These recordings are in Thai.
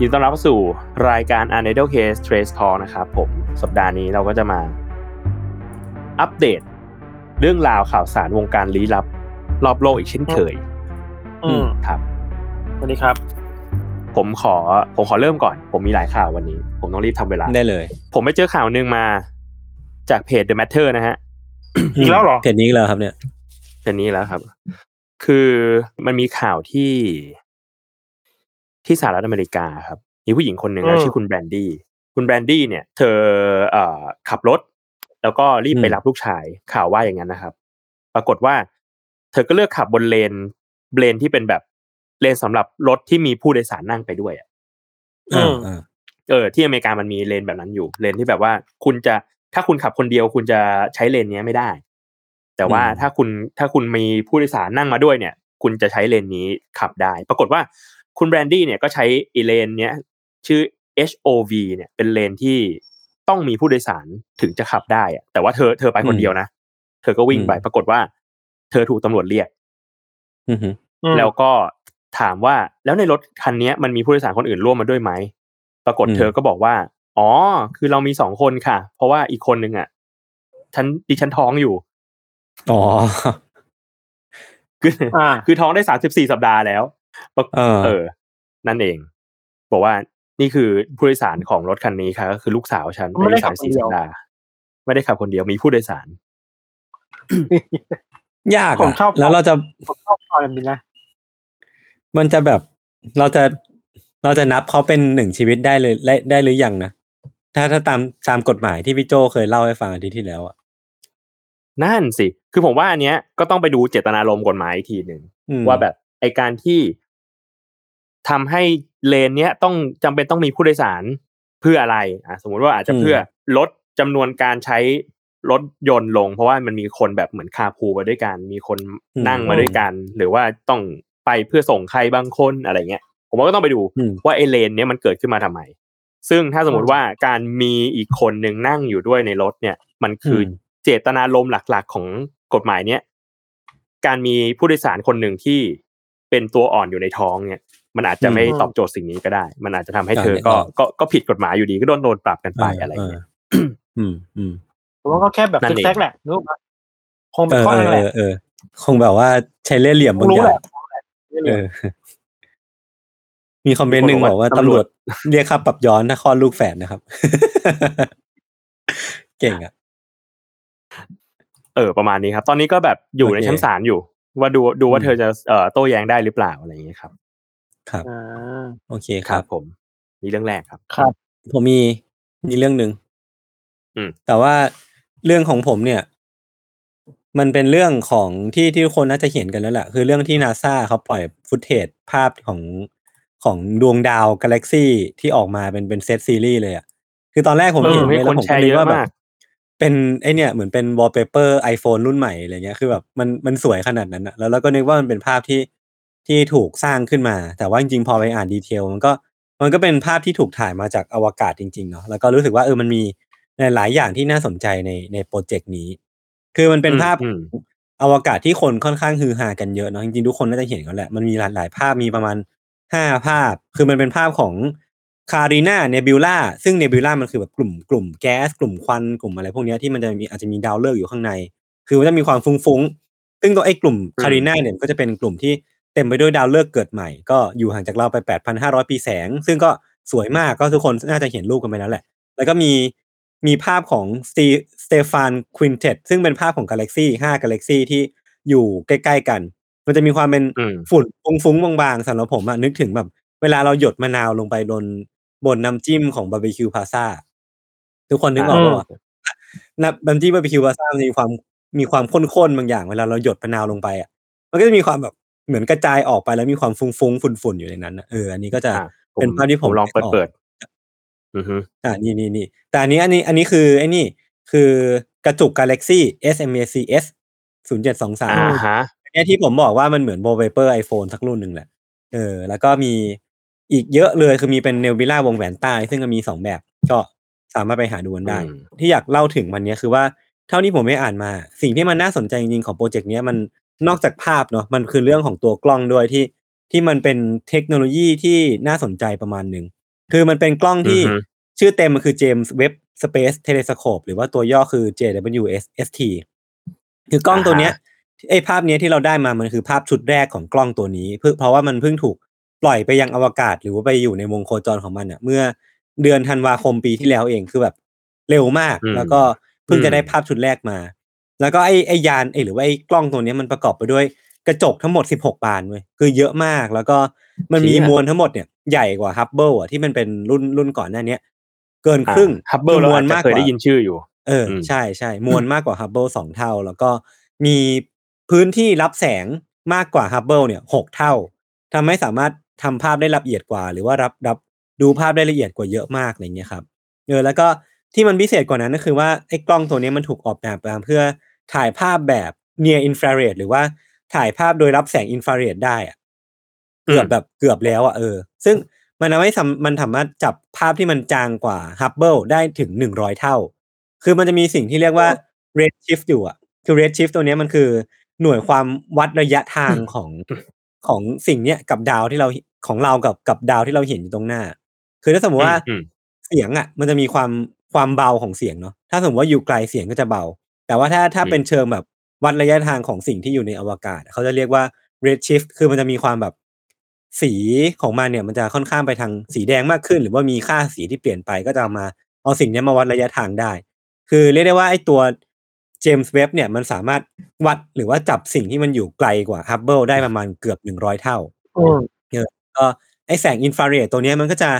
ยินดีต้อนรับเข้าสู่รายการ u n d e r Case Trace Talk นะครับผมสัปดาห์นี้เราก็จะมา อัปเดต เรื่องราวข่าวสารวงการลี้ลับ รอบโลกอีกเช่นเคย อืมครับสวัสดีครับ ผมขอ ผมขอเริ่มก่อน ผมมีหลายข่าววันนี้ ผมต้องรีบทำเวลาได้เลย ผมไปเจอข่าวหนึ่งมาจากเพจ The Matter นะฮะอีกแล้วเหรอเพจนี้อีกแล้วครับเนี่ยเป็นนี้แล้วครับ คือมันมีข่าวที่ ที่สหรัฐอเมริกาครับมีผู้หญิงคนหนึ่งนะอืมชื่อคุณแบรนดี้คุณแบรนดี้เนี่ย เธอเอ่อขับรถ แล้วก็รีบไปอืมรับลูกชายข่าวว่าอย่างนั้นนะครับ ปรากฏว่า เธอก็เลือกขับบนเลนเลนที่เป็นแบบเลนสำหรับรถที่มีผู้โดยสารนั่งไปด้วยอะอืมอ่าเออที่อเมริกามันมีเลนแบบนั้นอยู่ เลนที่แบบว่า คุณจะถ้าคุณขับคนเดียวคุณจะใช้เลนเนี้ยไม่ได้ แต่ว่าถ้าคุณถ้าคุณมีผู้โดยสารนั่งมาด้วยเนี่ย คุณจะใช้เลนนี้ขับได้ ปรากฏว่า คุณแบรนดี้เนี่ยก็ใช้อีเลนเนี้ยชื่อ HOV เนี่ยเป็นเลนที่ต้องมีผู้โดยสารถึงจะขับได้อะแต่ว่าเธอเธอไปคนเดียวนะ เธอก็วิ่งไปปรากฏว่า เธอถูกตำรวจเรียกอือหือแล้วก็ถามว่าแล้วในรถคันเนี้ยมันมีผู้โดยสารคนอื่นร่วมมาด้วยไหม ปรากฏอืมเธอก็บอกว่า อ๋อ คือเรามีสองคนค่ะ เพราะว่าอีกคนนึงอะฉันดิฉันท้องอยู่ อ๋อ คืออ่าคือท้องได้สามสิบสี่สัปดาห์แล้วปราก เออ เออ นั่นเอง บอกว่านี่คือผู้โดยสารของรถคันนี้ค่ะก็คือลูกสาวฉันไม่ได้อายุขัสาบมคนสี่เดีสัยวปดาห์ไม่ได้ขับคนเดียวมีผู้โดยสาร ยากผมอะชอบแล้วเราจะผมชอบตอนนี้นะมันจะแบบเราจะเราจะนับเขาเป็นหนึ่งชีวิตได้เลยได้ได้หรือยังนะถ้าถ้าตามตามกฎหมายที่พี่โจเคยเล่าให้ฟังอาทิตย์ที่แล้วอะนั่นสิ คือผมว่าอันเนี้ยก็ต้องไปดูเจตนารมณ์กฎหมายอีกทีหนึ่งอืมว่าแบบไอการที่ ทำให้เลนเนี้ยต้องจำเป็นต้องมีผู้โดยสารเพื่ออะไรอะสมมุติว่าอาจจะเพื่อลดจำนวนการใช้รถยนต์ลง เพราะว่ามันมีคนแบบเหมือนคาร์พูลมาด้วยกัน มีคนนั่งมาด้วยกัน หรือว่าต้องไปเพื่อส่งใครบางคนอะไรเงี้ย ผมว่าก็ต้องไปดูอืมว่าไอเลนเนี้ยมันเกิดขึ้นมาทำไม ซึ่งถ้าสมมติว่าการมีอีกคนหนึ่งนั่งอยู่ด้วยในรถเนี่ย มันคืออมเจตนารมณ์หลักๆของกฎหมายเนี้ยการมีผู้โดยสารคนหนึ่งที่เป็นตัวอ่อนอยู่ในท้องเนี่ย มันอาจจะไม่อืมตอบโจทย์สิ่งนี้ก็ได้ มันอาจจะทำให้อ่าเธอนึกก็ออกก็ก็ผิดกฎหมายอยู่ดีก็โดนโดนปรับกันไปอะไรอย่างเงี้ยอืมอืมผมว่าก็แค่แบบนั่นเองแท็กๆแหละนึกออกปะคงเป็เอนอข้อเอนั้นอแหละเออเออคงแบบว่าใช้เล่ห์เหลี่ยมบางรู้อย่าแหงละไม่เอรู้อมีคอมเมนต์หนึ่งบอกว่าตำรวจเรียกค่าปรับย้อนถ้าคลอดลูกแฝดนะครับ เก่งอะ เออ ประมาณนี้ครับ ตอนนี้ก็แบบอยู่ในโอเคชั้นศาลอยู่ ว่าดูดูว่าอืมเธอจะเอ่อโต้แย้งได้หรือเปล่าอะไรอย่างเงี้ยครับ ครับอ่าโอเคครับผม นี่เรื่องแรกครับ ครับ ผมมี มีเรื่องหนึ่ง อืม แต่ว่าเรื่องของผมเนี่ย มันเป็นเรื่องของ ที่ ที่ทุกคนน่าจะเห็นกันแล้วแหละ คือเรื่องที่นาซาเขาปล่อย footage ภาพของ ของดวงดาวกาแล็กซี่ที่ออกมาเป็น เป็นเซตซีรีส์เลยอะคือตอนแรกผมเออเห็นมีคนแชร์เยอะมากเลยแล้วผมก็นึกว่าแบบเป็นไอเนี่ย เหมือนเป็นวอลเปเปอร์ iPhone รุ่นใหม่ อะไรเงี้ย คือแบบมัน มันสวยขนาดนั้นอะแล้วเราก็นึกว่า มันเป็นภาพที่ ที่ถูกสร้างขึ้นมา แต่ว่าจริงๆ พอไปอ่าน detail มันก็มันก็เป็นภาพที่ถูกถ่ายมาจากอวกาศจริงๆเนาะแล้วก็รู้สึกว่าเออมันมีหลายๆอย่างที่น่าสนใจในในโปรเจกต์นี้ คือมันเป็นอืมภาพอืมอวกาศที่คนค่อนข้างฮือฮากันเยอะเนาะจริงๆทุกคนน่าจะเห็นกันแหละมันมีหลายๆภาพมีประมาณห้าภาพ คือมันเป็นภาพของ Carina Nebula ซึ่งเนบิวลามันคือแบบกลุ่มกลุ่มแก๊สกลุ่มควันกลุ่มอะไรพวกเนี้ยที่มันจะมีอาจจะมีดาวฤกษ์อยู่ข้างใน คือมันจะมีความฟุ้งๆซึ่งตัวไอ้กลุ่ม Carina เนี่ยก็จะเป็นกลุ่มที่ เต็มไปด้วยดาวฤกษ์เกิดใหม่ ก็อยู่ห่างจากเราไป 8,500 ปีแสง ซึ่งก็สวยมากก็ทุกคนน่าจะเห็นรูปกันไปแล้วแหละ แล้วก็มีมีภาพของ Stephan's Quintet ซึ่งเป็นภาพของกาแล็กซี่ห้ากาแล็กซี่ที่อยู่ใกล้ๆกัน มันจะมีความเป็นอืมฝุ่นฟุ้งๆบางๆสำหรับผมอะนึกถึงแบบเวลาเราหยดมะนาวลงไปบนบนน้ำจิ้มของบาร์บีคิวพลาซ่าทุกคนนึกออกปะวะน้ำน้ำจิ้มบาร์บีคิวพลาซ่ามันจะมีความมีความข้นๆบางอย่าง เวลาเราหยดมะนาวลงไปอะ มันก็จะมีความแบบ เหมือนกระจายออกไปแล้วมีความฟุ้งๆฝุ่นๆอยู่ในนั้นอะเอออันนี้ก็จะอะเป็นภาพที่ผมลองเปิดนึกออกเปิดอือฮึอ่านี่นี่นี่แต่อันนี้อันนี้อันนี้คือไอ้นี่คือกระจุกกาแล็กซี่ SMACS ศูนย์เจ็ดสองสามอ่าฮะอันเนี้ยที่ผมบอกว่ามันเหมือนวอลเปเปอร์ iPhone สักรุ่นหนึ่งแหละ เออ แล้วก็มีอีกเยอะเลยคือมีเป็นเนวิล่าวงแหวนใต้ ซึ่งก็มีสองแบบ ก็สามารถไปหาดูกันได้อืมที่อยากเล่าถึงวันเนี้ยคือว่าเท่าที่ผมไม่อ่านมา สิ่งที่มันน่าสนใจจริงๆของโปรเจกต์เนี้ยมัน นอกจากภาพเนาะมันคือเรื่องของตัวกล้องด้วยที่ที่มันเป็นเทคโนโลยีที่น่าสนใจประมาณหนึ่งคือมันเป็นกล้องที่อือฮึชื่อเต็มมันคือ James Webb Space Telescope หรือว่าตัวย่อคือ JWST คือกล้องตัวเนี้ยไอ้ภาพเนี้ยที่เราได้มามันคือภาพชุดแรกของกล้องตัวนี้เพื่อเพราะว่ามันเพิ่งถูกปล่อยไปยังอวกาศ หรือว่าไปอยู่ในวงโคจรของมันอะเมื่อเดือนธันวาคมปีที่แล้วเองคือแบบเร็วมากอืมแล้วก็เพิ่งจะได้อืมภาพชุดแรกมา แล้วก็ไอ้ไอ้ยานไอ้หรือว่าไอ้กล้องตัวเนี้ยมันประกอบไปด้วยกระจกทั้งหมด 16 บานเว้ยคือเยอะมากแล้วก็มันมีมวลทั้งหมดเนี่ยใหญ่กว่าฮับเบิลอะที่มันเป็นรุ่นรุ่นก่อนหน้าเนี้ยเกินครึ่งฮับเบิลคือเราอาจจะเคยได้ยินมวลมากกว่าชื่ออยู่ เอออมใช่ใช่มวลมากกว่าฮับเบิลสองเท่า แล้วก็มีพื้นที่รับแสงมากกว่าฮับเบิลเนี่ยหกเท่าทำให้สามารถทำภาพได้ละเอียดกว่า หรือว่ารับรับดูภาพได้ละเอียดกว่าเยอะมากอะไรเงี้ยครับเออแล้วก็ ที่มันพิเศษกว่านั้นก็คือว่าไอ้กล้องตัวนี้มันถูกออกแบบมาเพื่อถ่ายภาพแบบ near infrared หรือว่าถ่ายภาพโดยรับแสงอินฟราเรดได้อะเกือบแบบเกือบแล้วอะเออ ซึ่งมันทำให้สำมันสามารถจับภาพที่มันจางกว่าฮับเบิลได้ถึงหนึ่งร้อยเท่า คือมันจะมีสิ่งที่เรียกว่า red shift อยู่อะ คือ red shift ตัวเนี้ยมันคือหน่วยความวัดระยะทางของของสิ่งเนี้ยกับดาวที่เราของเรากับกับดาวที่เราเห็นอยู่ตรงหน้า คือถ้าสมมติว่าอืมเสียงอะ มันจะมีความ ความเบาของเสียงเนาะถ้าสมมติว่าอยู่ไกลเสียงก็จะเบา แต่ว่าถ้าถ้าอืมเป็นเชิงแบบวัดระยะทางของสิ่งที่อยู่ในอวกาศ เขาจะเรียกว่า red shift คือมันจะมีความแบบสีของมันเนี่ยมันจะค่อนข้างไปทางสีแดงมากขึ้น หรือว่ามีค่าสีที่เปลี่ยนไปก็จะเอามาเอาสิ่งเนี้ยมาวัดระยะทางได้ คือเรียกได้ว่าไอ้ตัว James Webb เนี่ยมันสามารถวัดหรือว่าจับสิ่งที่มันอยู่ไกลกว่าฮับเบิลได้ประมาณเกือบหนึ่งร้อยเท่าอืมก็ไอแสงอินฟราเรดตัวเนี้ยมันก็จะ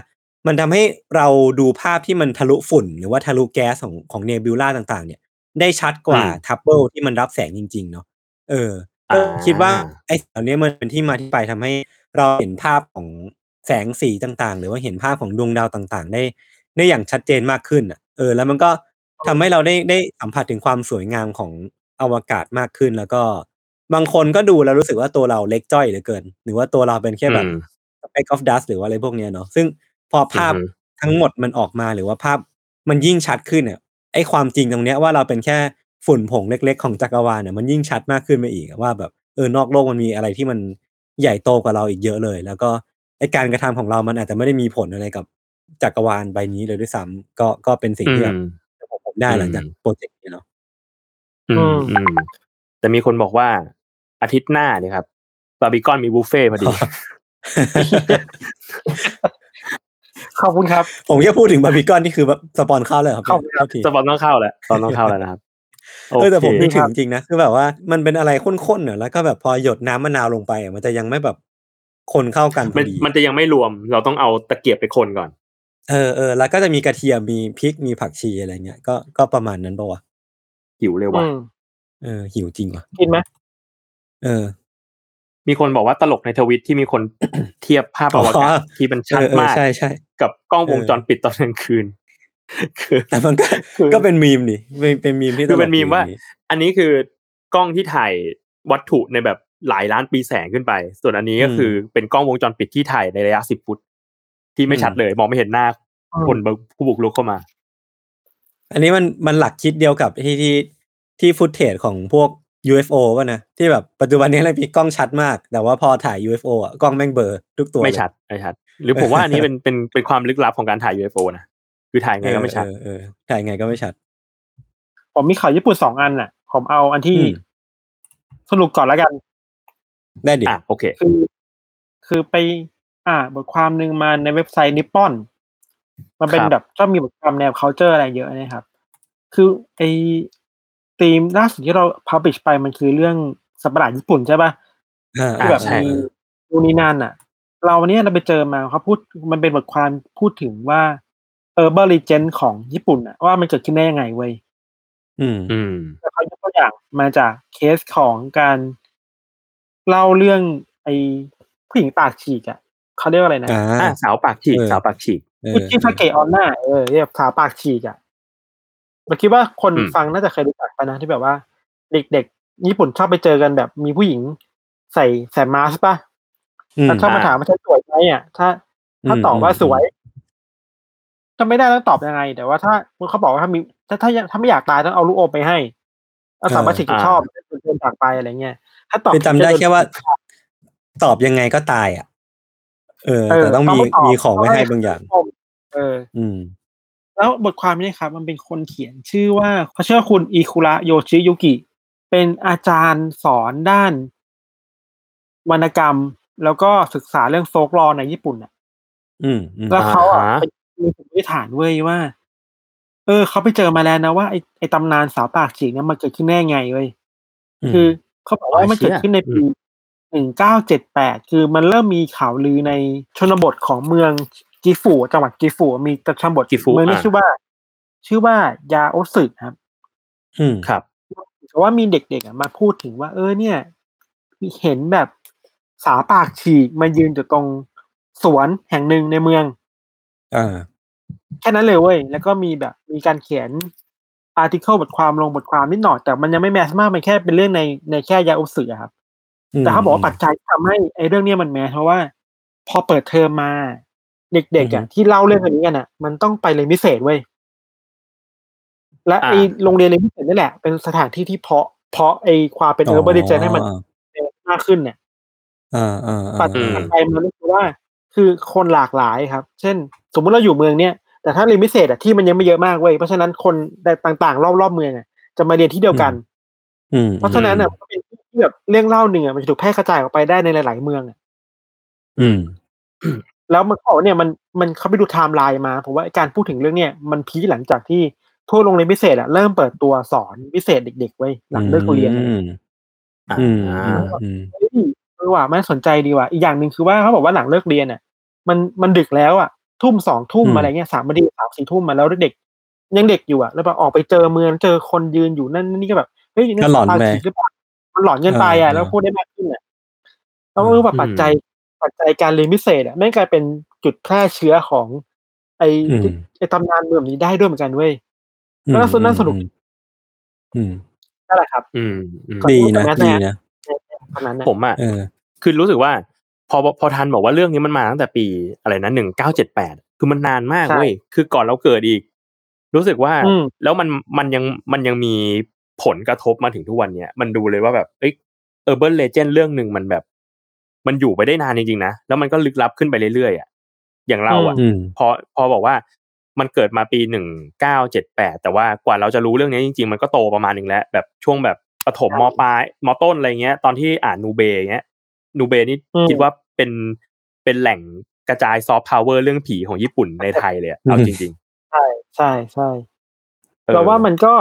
มันทำให้เราดูภาพที่มันทะลุฝุ่น หรือว่าทะลุแก๊สของของเนบิวลาต่าง ๆ เนี่ย ได้ชัดกว่าอืมฮับเบิลที่มันรับแสงจริง ๆ เนาะเออก็อ่าคิดว่าไอ้เหล่านี้มันเป็นที่มาที่ไปทำให้เราเห็นภาพของแสงสีต่างๆ หรือว่าเห็นภาพของดวงดาวต่างๆ ได้ได้อย่างชัดเจนมากขึ้นอะ เออ แล้วมันก็ทำให้เราได้ได้สัมผัสถึงความสวยงามของอวกาศมากขึ้นแล้วก็ บางคนก็ดูแล้วรู้สึกว่าตัวเราเล็กจ้อยเหลือเกิน หรือว่าตัวเราเป็นแค่แบบอืม speck of dust หรือว่าอะไรพวกเนี้ยเนาะซึ่ง พอภาพอือฮึทั้งหมดมันออกมาหรือว่าภาพมันยิ่งชัดขึ้นเนี่ยไอ้ความจริงตรงเนี้ยว่าเราเป็นแค่ฝุ่นผงเล็ก ๆ ของจักรวาลเนี่ยมันยิ่งชัดมากขึ้นไปอีกอะว่าแบบเออนอกโลกมันมีอะไรที่มันใหญ่โตกว่าเราอีกเยอะเลย แล้วก็ไอ้การกระทำของเรามันอาจจะไม่ได้มีผลอะไรกับจักรวาลใบนี้เลยด้วยซ้ำก็ก็เป็นสิ่งที่แบบอืมผมผมได้หลังจากอืมโปรเจกต์นี้เนาะอือืมมอืมแต่มีคนบอกว่าอาทิตย์หน้าเนี่ยครับบาร์บีกอนมีบุฟเฟ่ต์พอดี ขอบคุณครับ ผมแค่พูดถึงบาร์บีกอนนี่คือแบบสปอนเข้าเลยครับเข้าเลยครับโทษทีสปอนต้องเข้าแล้วสปอนต้องเข้าแล้วนะครับเออแต่ผมโอนึกเคถึงจริงนะคือแบบว่ามันเป็นอะไรข้นๆเนอะแล้วก็แบบพอหยดน้ำมะนาวลงไปอะมันจะยังไม่แบบคนเข้ากันพมัอนดีมันจะยังไม่รวม เราต้องเอาตะเกียบไปคนก่อน เออเออแล้วก็จะมีกระเทียมมีพริกมีผักชีอะไรเงี้ยก็ก็ประมาณนั้นปะวะหิวเลยว่ะอืมเออหิวจริงว่ะกินไหมเออ มีคนบอกว่าตลกในทวิตที่มีคนเทียบภาพอวกาศอ๋อที่มันเอชัดอเออมากใช่ใช่กับกล้องวงเออจรปิดตอนกลางคืนคือแต่มันก็คือก็เป็นมีมดิเป็นเป็นมีมที่ตลกคือเป็นมีมว่าดีอันนี้คือกล้องที่ถ่ายวัตถุในแบบหลายล้านปีแสงขึ้นไป ส่วนอันนี้ก็คือเป็นกล้องวงจรปิดที่ถ่ายในระยะสิบฟุต ที่ไม่ชัดเลย มองไม่เห็นหน้าคนผู้บุกรุกเข้ามา อันนี้มันมันหลักคิดเดียวกับที่ที่ที่ฟุตเทจของพวก UFO ป่ะนะที่แบบปัจจุบันนี้เรามีกล้องชัดมาก แต่ว่าพอถ่าย UFO อะกล้องแม่งเบลอร์ทุกตัวไม่เลยชัดไม่ชัด หรือผมว่าอันนี้เป็นเป็นเป็นความลึกลับของการถ่าย UFO นะคือถ่ายไงก็ไม่ชัดเออเออเออถ่ายไงก็ไม่ชัด ผมมีข่าวญี่ปุ่นสองอันน่ะ ผมเอาอันที่อืมสรุปก่อนแล้วกัน ได้ดิอะโอเค คือคือไป อ่า บทความหนึ่งมาในเว็บไซต์นิปปอนมันเป็นครับแบบก็มีบทความแนว culture อะไรเยอะนะครับ คือไอ ธีมล่าสุดที่เราพับบิชไปมันคือเรื่องสัตว์ประหลาดญี่ปุ่นใช่ปะอ่าที่แบบใช่มีนูนนี่นั่นอะ เราวันนี้เราไปเจอมาเขาพูดมันเป็นบทความพูดถึงว่าเออเบอร์ลีเจนของญี่ปุ่นอะว่ามันเกิดขึ้นได้ยังไงเว้ยอืมอืมแล้วเขายกตัวอย่างมาจากเคสของการเล่าเรื่องไอ้ผู้หญิงปากฉีกอะเขาเรียกว่าอะไรนะอ่าอ่าสาวปากฉีกเออสาวปากฉีกเออที่ที่ทาเกะออนหน้าเออเรียกสาวปากฉีกอะ เราคิดว่าคนอืมฟังน่าจะเคยรู้จักไปนะที่แบบว่า เด็กๆญี่ปุ่นชอบไปเจอกันแบบมีผู้หญิงใส่ใส่มาสก์ป่ะอืมแล้วชอบมาถามว่าฉันสวยไหมอะถ้า ถ้าอืมตอบว่าอืมสวยจะไม่ได้ต้องตอบยังไง แต่ว่าถ้าเขาบอกว่าถ้ามีถ้าถ้าถ้าไม่อยากตายต้องเอาลูกอมไปให้เอาสามารถฉีกชอบเดินจากไปอะไรเงี้ยถ้าตอบคือจำได้แค่ว่า ตอบยังไงก็ตายอะ เออแต่ต้องมีเมีของไว้ให้บางอย่าง เออ อืม แล้วบทความนี้ครับ มันเป็นคนเขียนชื่อว่าเขาชื่อว่าคุณอิคุระโยชิยุกิ เป็นอาจารย์สอนด้าน วรรณกรรม แล้วก็ศึกษาเรื่องโฟกลอร์ในญี่ปุ่นอะ อืมอืมแล้วเขาอะอ่าฮะไปมีสมมติฐานเว้ยว่า เออเขาไปเจอมาแล้วนะว่าไอไอตำนานสาวปากฉีกเนี่ยมันเกิดขึ้นได้ไงเว้ยคือเขาบอกว่ามันเกิดขึ้นในปีหนึ่งเก้าเจ็ดแปดคือมันเริ่มมีข่าวลือในชนบทของเมือง กิฟูจังหวัดกิฟูมีชนบทกิฟูเมืองนี้อะชื่อว่า ชื่อว่ายาโอสึครับ อืมครับแต่ว่ามีเด็กๆอะมาพูดถึงว่า เออเนี่ยมีเห็นแบบสาวปากฉีกมายืนอยู่ตรงสวนแห่งหนึ่งในเมืองอ่าแค่นั้นเลยเว้ย แล้วก็มีแบบมีการเขียนอาร์ติเคิลบทความลงบทความนิดหน่อย แต่มันยังไม่แมสมาก มันแค่เป็นเรื่องในในแค่ยาอุสึอะครับ แต่เขาบอกว่าปัจจัยที่ทำให้ไอ้เรื่องเนี้ยมันแมสเพราะว่า พอเปิดเทอมมา เด็กๆอะที่เล่าเรื่องอันนี้กันอะ มันต้องไปเรียนพิเศษเว้ยและอ่าไอ้โรงเรียนเรียนพิเศษนี่แหละ เป็นสถานที่ที่เพาะ เพาะไอ้ความเป็นเออร์เบอร์ดิเจนให้มันมากขึ้นเนี่ยอ่าอ่าปัอ่าจจัยมันก็คือว่า คือคนหลากหลายครับ เช่น สมมุติเราอยู่เมืองเนี้ยแต่ถ้าเรียนพิเศษอะที่มันยังไม่เยอะมากเว้ยเพราะฉะนั้นคนต่างๆ รอบๆเมืองอะจะมาเรียนที่เดียวกันอืมเพราะฉะนั้นอะมันก็เป็นที่แบบเรื่องเล่าหนึ่งอะมันจะถูกแพร่กระจายออกไปได้ในหลาย ๆ เมืองอะอืม แล้วมันก็บอกว่าเนี่ยมันมันเขาไปดูไทม์ไลน์มาผมว่าการพูดถึงเรื่องเนี้ยมัน peak หลังจากที่ทั่วโรงเรียนพิเศษอะเริ่มเปิดตัวสอนพิเศษเด็กๆด้วยหลังเลิกเรียนอืมอ่าอืมอืมอืมเฮ้ยเออว่ะมันสนใจดีว่ะอีกอย่างหนึ่งคือว่าเขาบอกว่าหลังเลิกเรียนอะมันมันดึกแล้วอะทุ่มสองทุ่มอืมอะไรเงี้ยสามนาทีสามสี่ทุ่มมาแล้วเด็กยังเด็กอยู่อะแล้วแบบออกไปเจอเมืองเจอคนยืนอยู่นั่นนี่ก็แบบเฮ้ยก็หลอนสตาร์ไปฉีกหรือเปล่ามันหลอนเกินไปอะเออแล้วพูดได้มากขึ้นอะแล้วเออแบบปัจจัย ปัจจัยการเรียนพิเศษอะไม่งกลายเป็นจุดแพร่เชื้อของ ไออืมไอตำนานเมืองนี้ได้ด้วยเหมือนกันเว้ยแล้วน่าสนน่าสนุกอืมนั่นแหละครับ อืมอืมดีนะแมสดีแมสนะตอนนั้นนะผมอะเออคือรู้สึกว่า พอพอทันบอกว่าเรื่องนี้มันมาตั้งแต่ปีอะไรนะหนึ่งเก้าเจ็ดแปดคือมันนานมากเว้ยคือก่อนเราเกิดอีก รู้สึกว่าอืมแล้วมันมันยังมันยังมีผลกระทบมาถึงทุกวันเนี้ยมันดูเลยว่าแบบเอ้ยเออร์เบิร์นเลเจนเรื่องหนึ่งมันแบบ มันอยู่ไปได้นานจริงๆนะแล้วมันก็ลึกลับขึ้นไปเรื่อยๆอะอย่างเราอะอืมพอพอบอกว่ามันเกิดมาปีหนึ่งเก้าเจ็ดแปดแต่ว่ากว่าเราจะรู้เรื่องนี้จริง ๆ มันก็โตประมาณหนึ่งแล้ว แบบช่วงแบบประถมมปลายมต้นอะไรเงี้ย ตอนที่อ่านนูเบเงี้ยนูเบนี่อืมคิดว่าเป็นเป็นแหล่งกระจาย soft power เรื่องผีของญี่ปุ่นในไทยเลยอะเอาจริงใช่ใช่ใช่ๆออเราว่ามันก็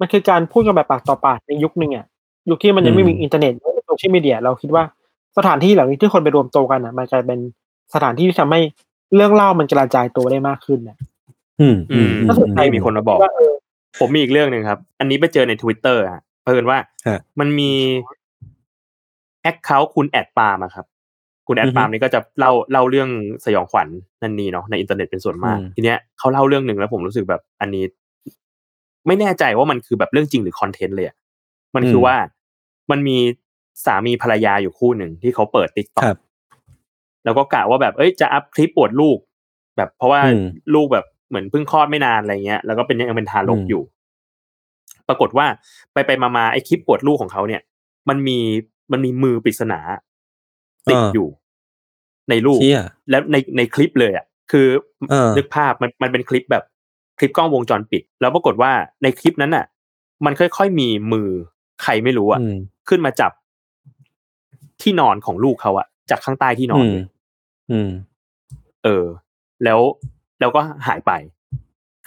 มันคือการพูดกันแบบปากต่อปากในยุคหนึ่งอะยุคที่มันยังไม่มีอืมอินเทอร์เน็ตโซเชียลมีเดียเราคิดว่า สถานที่เหล่านี้ที่คนไปรวมตัวกันอะ มันกลายเป็นสถานที่ที่ทำให้เรื่องเล่ามันกระจายตัวได้มากขึ้นนะอืมอือืมมน่าสนใจมีคนมาบอกว่าเออผมมีอีกเรื่องหนึ่งครับ อันนี้ไปเจอในทวิตเตอร์อะเพิ่นว่าฮะมันมี account คุณแอดปาล์มอะครับ คุณแอดอือฮึปาล์มนี่ก็จะเล่าเล่าเรื่องสยองขวัญนั่นนี่เนาะในอินเทอร์เน็ตเป็นส่วนมากอืมทีเนี้ยเขาเล่าเรื่องหนึ่งแล้วผมรู้สึกแบบอันนี้ ไม่แน่ใจว่ามันคือแบบเรื่องจริงหรือคอนเทนต์เลยอะมันคือว่ามันมี สามีภรรยาอยู่คู่หนึ่งที่เขาเปิด TikTok ครับแล้วก็กะว่าแบบเอ้ยจะ up คลิปอวดลูก แบบเพราะว่าอืมลูกแบบเหมือนเพิ่งคลอดไม่นานอะไรเงี้ย แล้วก็เป็นยังเป็นทารกอืมอยู่ ปรากฏว่าไปไปมามาไอคลิปปวดลูกของเขาเนี่ย มันมีมันมีมือปริศนา ติดอยู่ ในลูกเชี่ยแล้วในในคลิปเลยอะ คือเออนึกภาพมันมันเป็นคลิปแบบคลิปกล้องวงจรปิด แล้วปรากฏว่าในคลิปนั้นอะ มันค่อยๆมีมือใครไม่รู้อะอืมขึ้นมาจับ ที่นอนของลูกเขาอะจากข้างใต้ที่นออืนมเลยอืม เออ แล้วแล้วก็หายไป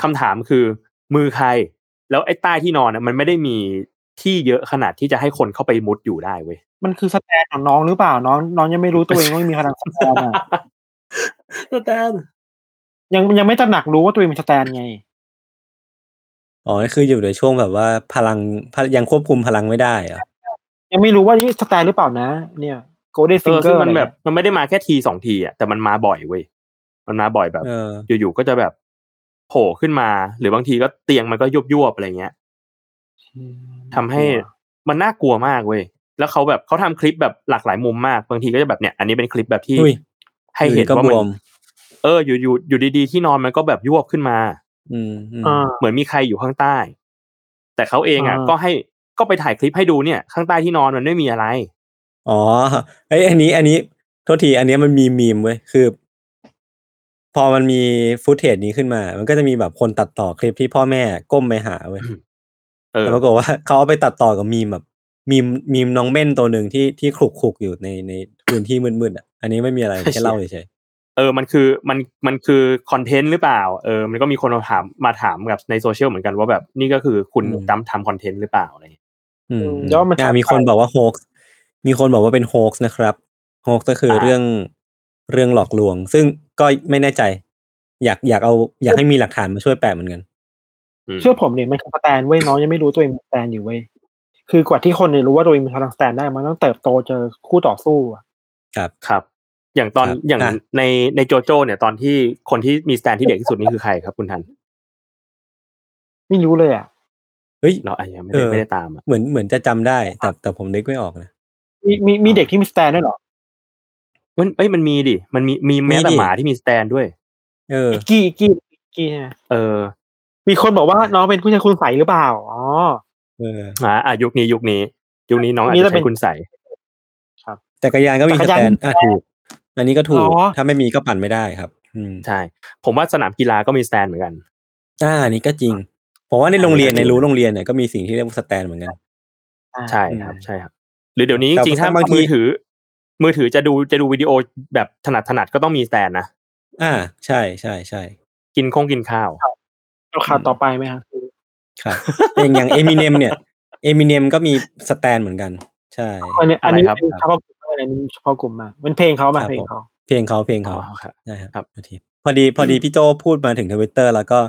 คำถามคือ มือใคร แล้วไอ้ใต้ที่นอนอะมันไม่ได้มีที่เยอะขนาดที่จะให้คนเข้าไปมุดอยู่ได้เว้ยมันคือ stand ของน้องหรือเปล่าน้องน้องยังไม่รู้ตัวเองว่ามีพลัง stand อะ stand ยังยังไม่ตระหนักรู้ว่าตัวเองเป็น stand ไงอ๋อนี่คืออยู่ในช่วงแบบว่าพลังพลังยังควบคุมพลังไม่ได้เหรอ ยังไม่รู้ว่านี่ stand หรือเปล่านะ เนี่ย golden finger ซึ่งมันแบบ มันไม่ได้มาแค่ทีสองทีอะแต่มันมาบ่อยเว้ยมันมาบ่อยแบบเอออยู่ๆก็จะแบบโผล่ขึ้นมา หรือบางทีก็เตียงมันก็ยุบยวบๆอะไรเงี้ยทำให้มันน่ากลัวมากเว้ยแล้วเขาแบบเขาทำคลิปแบบหลากหลายมุมมากบางทีก็จะแบบเนี่ย อันนี้เป็นคลิปแบบที่อุ้ยให้เห็นอยู่ดีก็ว่ามันบวมเออ อยู่อยู่อยู่ดีๆที่นอนมันก็แบบยวบขึ้นมา อืมอืมอ่าเหมือนมีใครอยู่ข้างใต้ แต่เขาเองอะอ่าก็ให้ ก็ไปถ่ายคลิปให้ดูเนี่ย ข้างใต้ที่นอนมันไม่มีอะไร อ๋อเอ้ยอันนี้ อันนี้โทษทีอันนี้มันมีมีมเว้ยคือ พอมันมีฟุตเทจนี้ขึ้นมา มันก็จะมีแบบคนตัดต่อคลิปที่พ่อแม่ก้มไปหาเว้ยเออแต่ปรากฏว่าเขาเอาไปตัดต่อกับมีมแบบมีมมีมน้องเม่นตัวหนึ่งที่ที่ขลุกขลุกอยู่ในในพื้นที่มืดๆอะ อันนี้ไม่มีอะไรแค่เล่าเฉยเออ มันคือ มัน มันคือคอนเทนต์หรือเปล่า เออ มันก็มีคนมาถาม มาถามกับในโซเชียลเหมือนกันว่าแบบนี่ก็คือคุณดำทำคอนเทนต์หรือเปล่าอะไร อย่างเงี้ยๆอืมแล้วมันอะมีคนบอกว่าโฮกมีคนบอกว่าเป็นโฮกนะครับโฮกก็คือเรื่องเรื่องหลอกลวง ซึ่งก็ไม่แน่ใจ อยากอยากเอา อยากให้มีหลักฐานมาช่วยแปะเหมือนกันอืมเชื่อผมเนี่ยมันคือ stand เว้ยน้องยังไม่รู้ตัวเองเป็น stand อยู่เว้ยคือกว่าที่คนเนี่ยรู้ว่าตัวเองมีพลัง stand ได้มันต้องเติบโตเจอคู่ต่อสู้อะครับครับ อย่างตอนครับอย่างอะ ในในโจโจ้เนี่ยตอนที่คนที่มี stand ที่เด็กที่สุดนี่คือใครครับคุณทัน ไม่รู้เลยอะ เฮ้ยเราอาจจะไม่เอได้อไม่ได้ตามอะเหมือนเหมือนจะจำได้ แต่แต่ผมนึกไม่ออกนะมีมีมีเด็กที่มีสแตนด้วยเหรอมันเอ้ยมันมีดิมันมีมีแม้แต่มีดิหมาที่มีสแตนด้วย เอออีกกี้อีกกี้อีกกี้ใช่ไหมเออ มีคนบอกว่าน้องเป็นผู้ชายคุณใสหรือเปล่าอ๋อเอออ่าอะยุคนี้ยุคนี้ยุคนี้น้องอาจนี่จะจะเป็ใช้นคุณใส่จักรยานก็มีจัสกรยานแตนมีอะถูกอันนี้ก็ถูกอ๋อถ้าไม่มีก็ปั่นไม่ได้ครับ อืมใช่ ผมว่าสนามกีฬาก็มี stand เหมือนกันอ่าอันนี้ก็จริง ผมว่าในโรงเรียนอันในนี้ก็จริงรู้โรงเรียนเนี่ยก็มีสิ่งที่เรียกว่า stand เหมือนกันอ่าใช่ครับ ใช่ครับ หรือเดี๋ยวนี้แต่จริงๆถ้าบางทีมือถือ มือถือจะดูจะดูวิดีโอแบบถนัดถนัดก็ต้องมี stand นะอ่า ใช่ใช่ใช่กินคงกินข้าวเอาข่าวต่อไปไหมครับครับอย่างอย่าง Eminem เนี่ย Eminem ก็มี Stan เหมือนกัน ใช่อันนี้อันนี้อะไรครับเป็นเฉพาะกลุ่มอะไรนี่เฉพาะกลุ่มมากเป็นเพลงเขามาครับเพลงผมเขาเพลงเขาเพลงเขาอ๋อครับใช่ครับครับโทษทีพอดีพอดีพี่โจพูดมาถึงทวิตเตอร์แล้วก็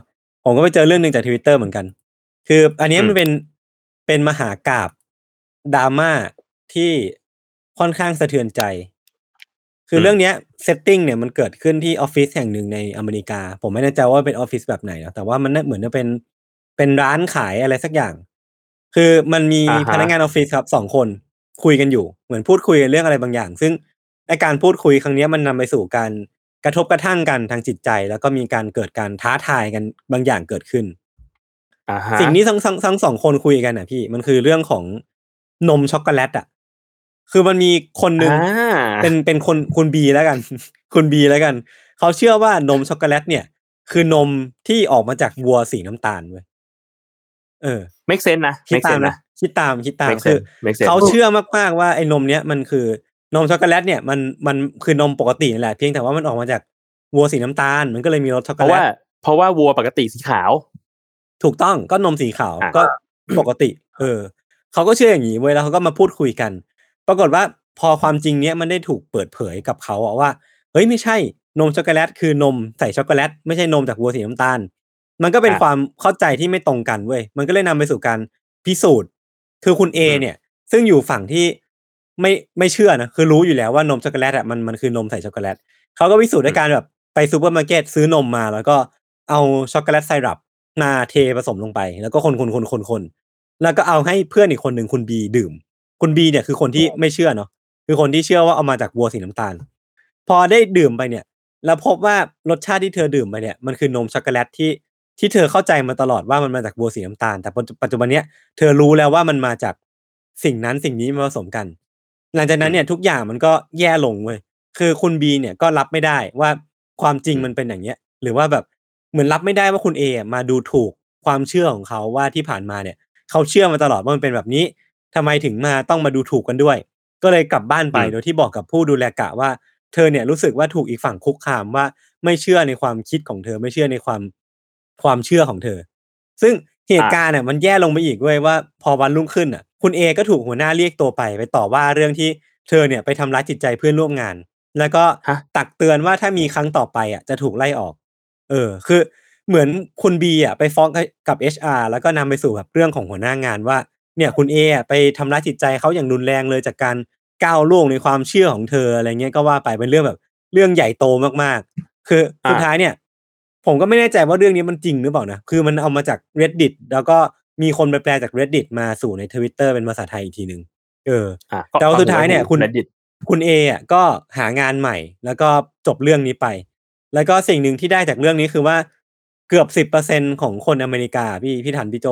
ผมก็ไปเจอเรื่องหนึ่งจากทวิตเตอร์เหมือนกัน คืออันเนี้ยอืมมันเป็นเป็นมหากาพย์ดราม่าที่ค่อนข้างสะเทือนใจ คือเรื่องเนี้ย setting เนี่ยมันเกิดขึ้นที่ออฟฟิศแห่งหนึ่งในอเมริกา ผมไม่แน่ใจว่าเป็นออฟฟิศแบบไหนนะแต่ว่ามันน่าเหมือนจะเป็นเป็นร้านขายอะไรสักอย่าง คือมันมีอ่าฮะพนักงานออฟฟิศครับสองคนคุยกันอยู่ เหมือนพูดคุยกันเรื่องอะไรบางอย่าง ซึ่งไอการพูดคุยครั้งเนี้ยมันนำไปสู่การ กระทบกระทั่งกันทางจิตใจ แล้วก็มีการเกิดการท้าทายกันบางอย่างเกิดขึ้นอ่าฮะสิ่งนี้ทั้งทั้งทั้งสองคนคุยกันอะพี่มันคือเรื่องของนมช็อกโกแลตอะคือมันมีคนหนึ่งอ่าเป็นเป็นคนคุณบีแล้วกัน คุณบีแล้วกัน เขาเชื่อว่านมช็อกโกแลตเนี่ย คือนมที่ออกมาจากวัวสีน้ำตาลเว้ยเออ make sense นะคิด make ตาม sense นะนะคิดตามคิดตาม make คือ sense make sense เขาเชื่อมากๆว่าไอ้นมเนี้ยมันคือ นมช็อกโกแลตเนี่ยมันมันคือนมปกตินี่แหละเพียงแต่ว่ามันออกมาจากวัวสีน้ำตาล มันก็เลยมีรสช็อกเพโกราะแลว่าตเพราะว่าวัวปกติสีขาว ถูกต้องก็นมสีขาวอะก็ปกติ เออเขาก็เชื่ออย่างนี้เว้ยแล้วเขาก็มาพูดคุยกัน ปรากฏว่าพอความจริงเนี้ยมันได้ถูกเปิดเผยกับเขาอะว่าเฮ้ยไม่ใช่นมช็อกโกแลตคือนมใส่ช็อกโกแลตไม่ใช่นมจากวัวสีน้ำตาล มันก็เป็นอะความเข้าใจที่ไม่ตรงกันเว้ยมันก็เลยนำไปสู่การพิสูจน์ คือคุณเออืมเนี่ย ซึ่งอยู่ฝั่งที่ ไม่ไม่เชื่อนะคือรู้อยู่แล้วว่านมช็อกโกแลตอะมันมันคือนมใส่ช็อกโกแลตเขาก็พิสูจน์ด้วยการแบบไปซูเปอร์มาร์เก็ตซื้อนมมาแล้วก็เอาช็อกโกแลตไซรัปมาเทผสมลงไป แล้วก็คนคนคนคนคนแล้วก็เอาให้เพื่อนอีกคนหนึ่งคุณบีดื่ม คุณบีเนี่ยคือคนที่ไม่เชื่อเนาะคือคนที่เชื่อว่าเอามาจากวัวสีน้ำตาล พอได้ดื่มไปเนี่ย แล้วพบว่ารสชาติที่เธอดื่มไปเนี่ยมันคือนมช็อกโกแลตที่ที่เธอเข้าใจมาตลอดว่ามันมาจากวัวสีน้ำตาล แต่ปัจจุปัจจุบันเนี้ยเธอรู้แล้วว่ามันมาจากสิ่งนั้นสิ่งนี้มาผสมกัน หลังจากนั้นเนี่ยทุกอย่างมันก็แย่ลงเว้ยคือคุณบีเนี่ยก็รับไม่ได้ว่าความจริงมันเป็นอย่างเนี้ย หรือว่าแบบเหมือนรับไม่ได้ว่าคุณเอะมาดูถูกความเชื่อของเขาว่าที่ผ่านมาเนี่ย เขาเชื่อมาตลอดว่ามันเป็นแบบนี้ทำไมถึงมาต้องมาดูถูกกันด้วย ก็เลยกลับบ้านไปอืมโดยที่บอกกับผู้ดูแลกะว่า เธอเนี่ยรู้สึกว่าถูกอีกฝั่งคุกคามว่าไม่เชื่อในความคิดของเธอไม่เชื่อในความความเชื่อของเธอ ซึ่งเหตุการณ์เนี่ยมันแย่ลงไปอีกเว้ยว่า พอวันรุ่งขึ้นอะ คุณเอก็ถูกหัวหน้าเรียกตัวไป ไปต่อว่าเรื่องที่เธอเนี่ยไปทำร้ายจิตใจเพื่อนร่วมงาน แล้วก็ฮะตักเตือนว่าถ้ามีครั้งต่อไปอะจะถูกไล่ออก เออ คือเหมือนคุณบีอะไปฟ้องกับ HR แล้วก็นำไปสู่แบบเรื่องของหัวหน้างานว่า เนี่ยคุณเออะไปทำร้ายจิตใจเขาอย่างรุนแรงเลยจากการก้าวล่วงในความเชื่อของเธออะไรเงี้ยก็ว่าไปเป็นเรื่องแบบเรื่องใหญ่โตมากๆ คือสุดท้ายเนี่ย ผมก็ไม่แน่ใจว่าเรื่องนี้มันจริงหรือเปล่านะ คือมันเอามาจาก reddit แล้วก็ มีคนไปแปลจาก reddit มาสู่ในทวิตเตอร์เป็นภาษาไทยอีกทีหนึ่งเอออะก็แต่ว่าสุดท้ายเนี่ยคุณ Reddit คุณเออะก็หางานใหม่ แล้วก็จบเรื่องนี้ไป แล้วก็สิ่งหนึ่งที่ได้จากเรื่องนี้คือว่าเกือบสิบเปอร์เซ็นของคนอเมริกาพี่พี่ทันพี่โจ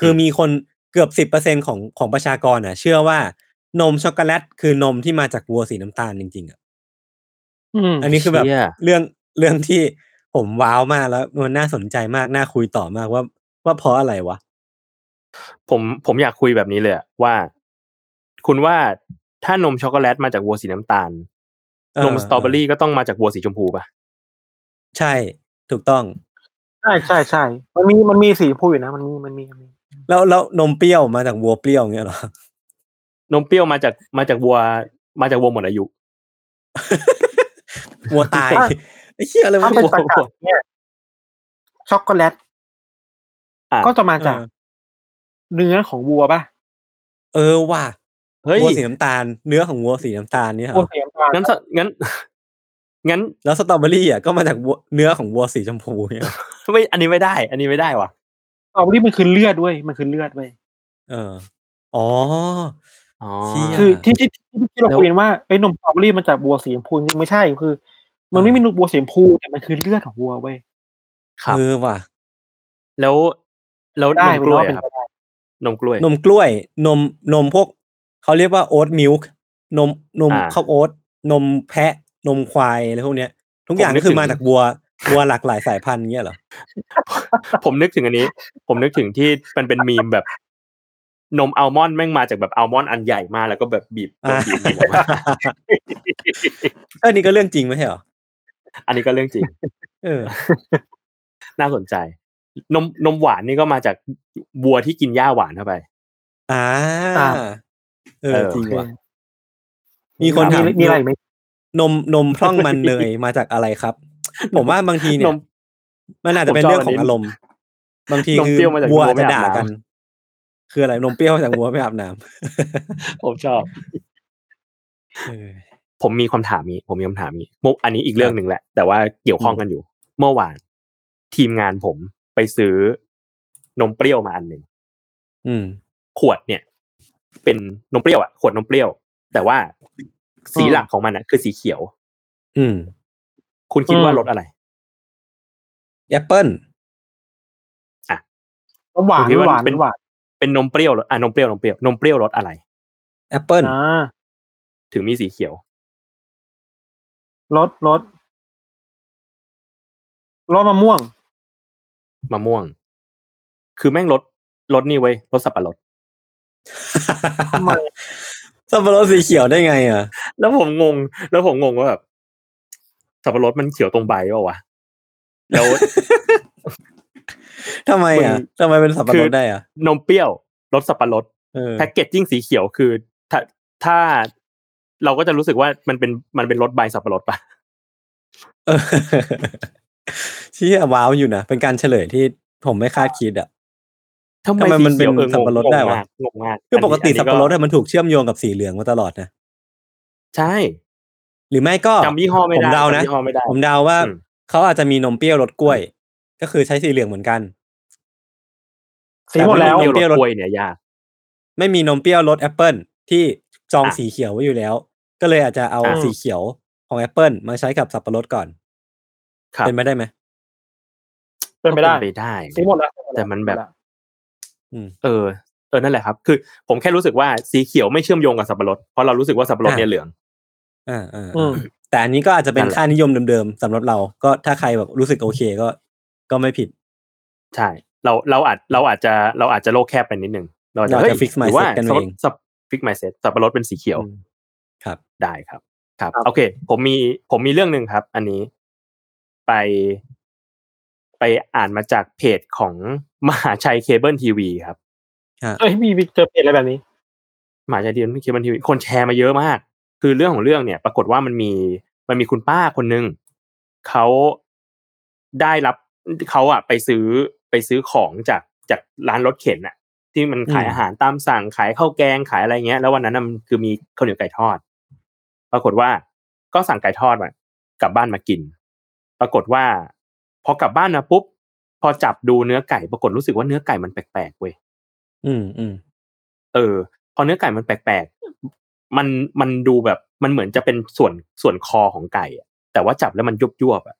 คือมีคนเกือบสิบเปอร์เซ็นของของประชากรอะ เชื่อว่านมช็อกโกแลตคือนมที่มาจากวัวสีน้ำตาลจริงๆอะอืมอันนี้คือแบบเชี่ยเรื่องเรื่องที่ผมว้าวมากแล้วมันน่าสนใจมากน่าคุยต่อมากว่า ว่าเพราะอะไรวะ ผมผมอยากคุยแบบนี้เลยอะว่า คุณว่าถ้านมช็อกโกแลตมาจากวัวสีน้ำตาล เออนมสตรอเบอรี่ก็ต้องมาจากวัวสีชมพูป่ะ ใช่ ถูกต้อง ใช่ใช่ใช่ มันมีมันมีสีชมพูอยู่นะ มันมีมันมีมันมี แล้วแล้วนมเปรี้ยวมาจากวัวเปรี้ยวเงี้ยเหรอ นมเปรี้ยวมาจากมาจากวัวมาจากวัวหมดอายุ วัวตายไอ้เหี้ยอะไรวะถ้าเป็นวัวประกาศเนี่ยช็อกโกแลตอะ ก็จะมาจากเออเนื้อของวัวป่ะ เออว่ะเฮ้ยวัวสีน้ำตาล เนื้อของวัวสีน้ำตาลเนี่ยเหรวัวอสีน้ำตาลงั้นสงั้น งั้น แล้วสตรอเบอรี่อะก็มาจากวัวเนื้อของวัวสีชมพูเนี่ยไม่อันนี้ไม่ได้ อันนี้ไม่ได้ว่ะเอาที่มันคือเลือดเว้ยมันคือเลือดเว้ยเออ อ๋ออ๋อเชี่ยคือที่ที่ที่ที่เราแล้วคุยกันว่าไอ้นมสตรอเบอรี่มันจากวัวสีชมพูจริงๆไม่ใช่คือ มันไม่มีนมวัวสีชมพูแต่มันคือเลือดของวัวเว้ยครับเออว่ะ แล้ว แล้วนมกล้วยเป็นอะครับไปได้นมกล้วย นมกล้วย นมนมพวกเขาเรียกว่า oat milk นมนมอ่าข้าวโอ๊ตนมแพะนมควายอะไรพวกเนี้ย ทุกอย่างผมนึก็กคือมาจากวัววัวหลากหลายสายพันธุ์เงี้ยเหรอผมนึกถึงอันนี้ ผมนึกถึงที่มันเป็นมีมแบบนมอัลมอนด์แม่งมาจากแบบอัลมอนด์อันใหญ่มากแล้วก็แบบบีบอ่าบีบบีบออกมาเออนี่ก็เรื่องจริงไม่ใช่เหรออันนี้ก็เรื่องจริง เออ น่าสนใจ นมนมหวานนี่ก็มาจากวัวที่กินหญ้าหวานเข้าไป อ่าอ่าเออเออจริงโอเคว่ะมีคนถามมีอะไรอีกไหมนมนมพร่องมันเนยมาจากอะไรครับ ผมว่าบางทีเนี่นยมมันอาจจะเป็นผมชอบเรื่องของอันนี้อารมณ์ บางทีนมคือเปรี้ยวมาจากวัววัวไม่จะด่าอาบน้ำกัน คืออะไรนมเปรี้ยวมาจากวัวไม่อาบน้ำผมชอบเออผมมีคำถามนี้ผมมีคำถามนี้มุกอันนี้อีกเรื่องหนึ่งแหละ แต่ว่าเกี่ยวข้องกันอยู่ เมื่อวาน ทีมงานผม ไปซื้อนมเปรี้ยวมาอันหนึ่งอืมขวดเนี่ย เป็นนมเปรี้ยวอะขวดนมเปรี้ยว แต่ว่าสีหลักของมันอะ คือสีเขียว อืม คุณคิดว่ารสอะไรแอปเปิลหวานผมคิดว่าหวานเป็นหวานเป็นนมเปรี้ยวรสอะนมเปรี้ยวนมเปรี้ยวนมเปรี้ยวรสอะไรแอปเปิลอ่าถึงมีสีเขียวรสรสรสมะม่วง มะม่วง คือแม่งรสรสนี่เว้ยรสสับปะรดทำไมสับปะรดสีเขียวได้ไงอะ แล้วผมงง แล้วผมงงว่าแบบสับปะรดมันเขียวตรงใบเปล่าวะแล้วทำไมอะมึงทำไมเป็นสับปะคืรอดได้อะนมเปรี้ยวรสสับปะรดเออแพ็กเกจจิ้งสีเขียวคือ ถ้าถ้าเราก็จะรู้สึกว่ามันเป็นมันเป็นรสใบสับปะรดปะ เออเชี่ยว้าวอยู่นะ เป็นการเฉลยที่ผมไม่คาดคิดอะทำไมทำไมมันสีขียวเป็นออสับปะรดงงได้วะมากงงมากคือปกตินนี้สับปะรดก็อะมันถูกเชื่อมโยงกับสีเหลืองมาตลอดนะใช่ หรือไม่ก็จำยี่ห้อไม่ผมได้เดานะจำยี่ห้อไม่ได้ผมเดาว่าอืมเขาอาจจะมีนมเปรี้ยวรสกล้วย ก็คือใช้สีเหลืองเหมือนกันสีหมดแล้วนมเปรี้ยวรสเปรี้ยวรสกล้วยเนี่ยยากไม่มีนมเปรี้ยวรสแอปเปิลที่จองอะสีเขียวไว้อยู่แล้ว ก็เลยอาจจะเอาอะสีเขียวของแอปเปิลมาใช้กับสับปะรดก่อน ครับ เป็นไปได้ไหมเป็นไปได้ก็ไปได้สีหมดแล้วแต่มันแบบ อืม เออ เออ นั่นแหละครับ คือ ผมแค่รู้สึกว่าสีเขียวไม่เชื่อมโยงกับสับปะรด เพราะเรารู้สึกว่าสับปะรดอะเนี่ยเหลืองอ่าอ่าอืมแต่อันนี้ก็อาจจะเป็นนั่นแหละค่านิยมเดิมๆสำหรับเรา ก็ถ้าใครแบบรู้สึกโอเคก็ ก็ไม่ผิด ใช่ เรา เราอาจ เราอาจจะ เราอาจจะโลกแคบไปนิดนึง เราอาจจะเราอาจจะเฮ้ย fix หรือว่า mindset กันเองสับฟิกไมเซ็ตสับปะรดเป็นสีเขียวอืมครับ ได้ครับครับ ครับ โอเค ผมมี ผมมีเรื่องหนึ่งครับ อันนี้ ไป ไปอ่านมาจากเพจของมหาชัยเคเบิลทีวีครับเอ้ยมีเจอเพจอะไรแบบนี้มหาชัยเคเบิลทีวีคนแชร์มาเยอะมาก คือเรื่องของเรื่องเนี่ย ปรากฏว่ามันมีมันมีคุณป้าคนหนึ่งเขาได้รับเขาอะไปซื้อไปซื้อของจากจากร้านรถเข็นอะที่มันขายอืมอาหารตามสั่งขายข้าวแกงขายอะไรเงี้ย แล้ววันนั้นน่ะมันคือมีข้าวเหนียวไก่ทอด ปรากฏว่าก็สั่งไก่ทอดมากลับบ้านมากิน ปรากฏว่า พอกลับบ้านมาปุ๊บพอจับดูเนื้อไก่ปรากฏรู้สึกว่าเนื้อไก่มันแปลกๆเว้ยอืมอืมเออ พอเนื้อไก่มันแปลกๆมันมันดูแบบมันเหมือนจะเป็นส่วนส่วนคอของไก่อะแต่ว่าจับแล้วมันยุบยวบๆอะ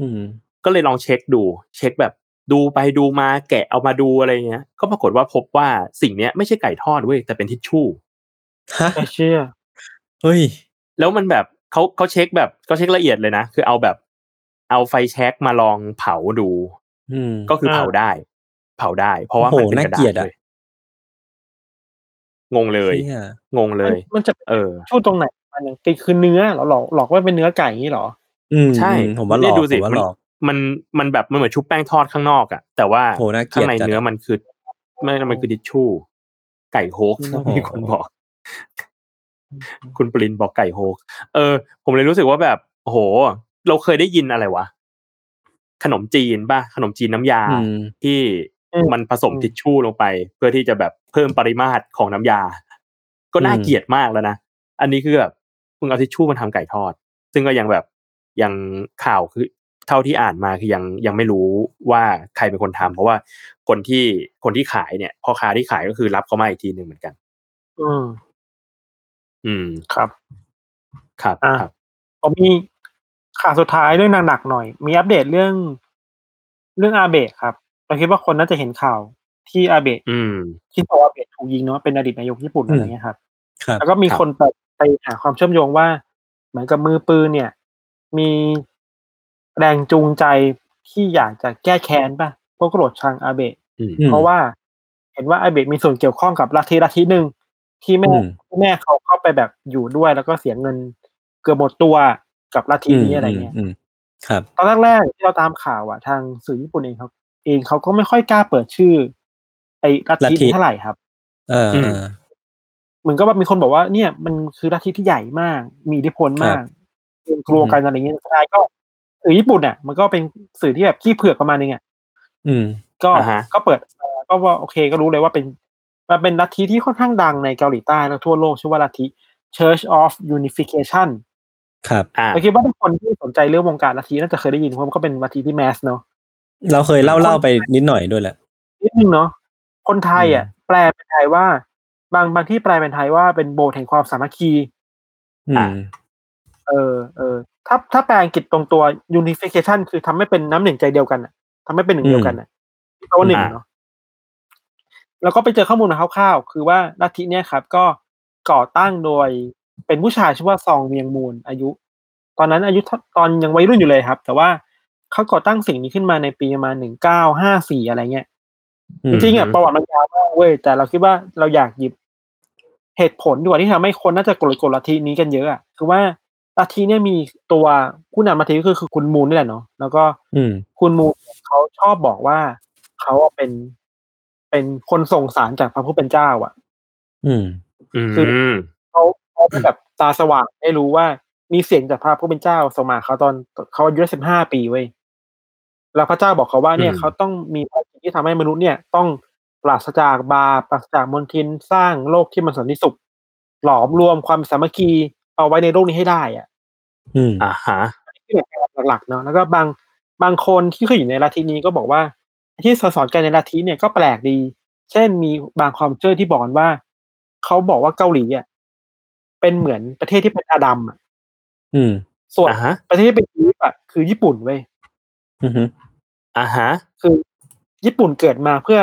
อืม ก็เลยลองเช็คดู เช็คแบบดูไปดูมาแกะเอามาดูอะไรเงี้ย ก็ปรากฏว่าพบว่าสิ่งเนี้ยไม่ใช่ไก่ทอดเว้ยแต่เป็นทิชชู่ฮะไอเชื่อเฮ้ย แล้วมันแบบเขาเขาเช็คแบบเขาเช็คละเอียดเลยนะ คือเอาแบบ เอาไฟแช็กมาลองเผาดู อืมก็คือเผาได้ เผาได้ เพราะว่าโอ้มันโหเป็นน่ากระดาเกลียษดอะเลยงงเลยเชี่ยงงเลย มันจะเออชูตรงไหนมันอย่างตีคือเนื้อเหรอหลอกหลอกว่าเป็นเนื้อไก่นี่เหรอ อืมใช่อืมผมว่าหลอกนี่ดูสิผมว่ามันหลอกมันมันแบบมันเหมือนชุบแป้งทอดข้างนอกอะแต่ว่าโหน่าเกลีข้ายดงในจัดเนื้ออะมันคือไม่มันคือทิชชู่ ไก่โฮกโอ้โหมีคนบอก คุณปรินบอกไก่โฮกเออ ผมเลยรู้สึกว่าแบบโอ้โห เราเคยได้ยินอะไรวะ ขนมจีนป่ะขนมจีนน้ำยาอืมที่อืมมันผสมอืมทิชชู่ลงไป เพื่อที่จะแบบเพิ่มปริมาตรของน้ำยา ก็น่าอืมเกลียดมากแล้วนะอันนี้คือแบบมึงเอาทิชชู่มาทำไก่ทอด ซึ่งก็ยังแบบยังข่าวคือเท่าที่อ่านมาคือยังยังไม่รู้ว่าใครเป็นคนทำเพราะว่าคนที่คนที่ขายเนี่ยพ่อค้าที่ขายก็คือรับเขามาอีกทีหนึ่งเหมือนกัน อืม อืมครับ ครับอะครับผมมี ข่าวสุดท้ายเรื่องหนักๆหน่อย มีอัปเดตเรื่องเรื่องอาเบะครับเราคิดว่าคนน่าจะเห็นข่าวที่อาเบะอืมคิดว่าอาเบะถูกยิงเนาะเป็นอดีตนายกญี่ปุ่นอะไรเงี้ยครับครับแล้วก็มีครับคนไปไปหาความเชื่อมโยงว่า เหมือนกับมือปืนเนี่ย มีแรงจูงใจที่อยากจะแก้แค้นป่ะพวกโกรธชังอาเบะอืมอืมเพราะว่า เห็นว่าอาเบะมีส่วนเกี่ยวข้องกับลัทธิลัทธิหนึ่งที่แม่อืมที่แม่เขาเข้าไปแบบอยู่ด้วยแล้วก็เสียเงินเกือบหมดตัว กับลัทธินี้อะไรเงี้ยมมครับตอนแรกๆที่เราตามข่าวอะ ทางสื่อญี่ปุ่นเองเขาเองเขาก็ไม่ค่อยกล้าเปิดชื่อ ไอ้ลัทธิลัทธินี้เท่าไหร่ครับเอออืมเออเหมือนก็แบบมีคนบอกว่าเนี่ย มันคือลัทธิที่ใหญ่มาก มีอิทธิพลมากกลัวกันอะไรเงี้ยสุดท้ายก็สื่อญี่ปุ่นอะ มันก็เป็นสื่อที่แบบขี้เผือกประมาณนึงอะอืม ก็อ่าฮะก็เปิดเอ่อก็ว่าโอเคก็รู้เลยว่าเป็นมันเป็นลัทธิที่ค่อนข้างดังในเกาหลีใต้และทั่วโลกชื่อว่าลัทธิ Church of Unification ครับอ่าเราคิดว่าทุกคนที่สนใจเรื่องวงการลัทธิน่าจะเคยได้ยินเพราะมันก็เป็นลัทธิที่แมสเนาะเราเคยเล่าเล่าไปนิดหน่อยด้วยแหละนิดนึงเนาะคนไทยอะอืมแปลเป็นไทยว่า บางบางที่แปลเป็นไทยว่าเป็นโบสถ์แห่งความสามัคคีอือะมเออเออถ้าถ้าแปลอังกฤษตรงตัว unification คือทำให้เป็นน้ำหนึ่งใจเดียวกันอะทำให้เป็นหนึ่งเดียวกันอะแปลว่าหนึ่งอ่าเนาะแล้วก็ไปเจอข้อมูลมาคร่าวๆคือว่าลัทธิเนี่ยครับ ก็ก่อตั้งโดย เป็นผู้ชายชื่อว่าซองเมียงมูลอายุ ตอนนั้นอายุตอนยังวัยรุ่นอยู่เลยครับ แต่ว่าเขาก่อตั้งสิ่งนี้ขึ้นมาในปีประมาณหนึ่งเก้าห้าสี่อะไรเงี้ยจริงๆอะประวัติมันยาวมากเว้ยแต่เราคิดว่าเราอยากหยิบเหตุผลดีกว่าที่ทำให้คนน่าจะโกรธโกรธลัทธินี้กันเยอะอะคือว่าลัทธิเนี่ยมีตัวผู้นำลัทธิก็คือคือคุณมูลนี่แหละเนาะแล้วก็อืมคุณมูลเขาชอบบอกว่าเขาอะเป็นเป็นคนส่งสารจากพระผู้เป็นเจ้า อะ อืมอืมคือ เขาเขาเป็นแบบตาสว่างได้รู้ว่ามีเสียงจากพระผู้เป็นเจ้าส่งมาเขาตอนเขาอายุสิบห้าปีเว้ยแล้วพระเจ้าบอกเขาว่าเนี่ยอืมเขาต้องมีภารกิจที่ทำให้มนุษย์เนี่ย ต้องปราศจากบาปปราศจากมลทินสร้างโลกที่มันสันติสุข หลอมรวมความสามัคคีเอาไว้ในโลกนี้ให้ได้ อะ อืมอ่าฮะที่หลักๆเนาะแล้วก็บางบางคนที่เคยอยู่ในลัทธินี้ก็บอกว่า ที่สอนกันในลัทธิเนี่ยก็แปลกดี เช่นมีบางความเชื่อที่บอกกันว่าเขาบอกว่าเกาหลีอะ เป็นเหมือนประเทศที่เป็นอาดัมอะอืม ส่วนอ่าฮะประเทศที่เป็นอีฟอะคือญี่ปุ่นเว้ยอืมอ่าฮะ คือญี่ปุ่นเกิดมาเพื่อ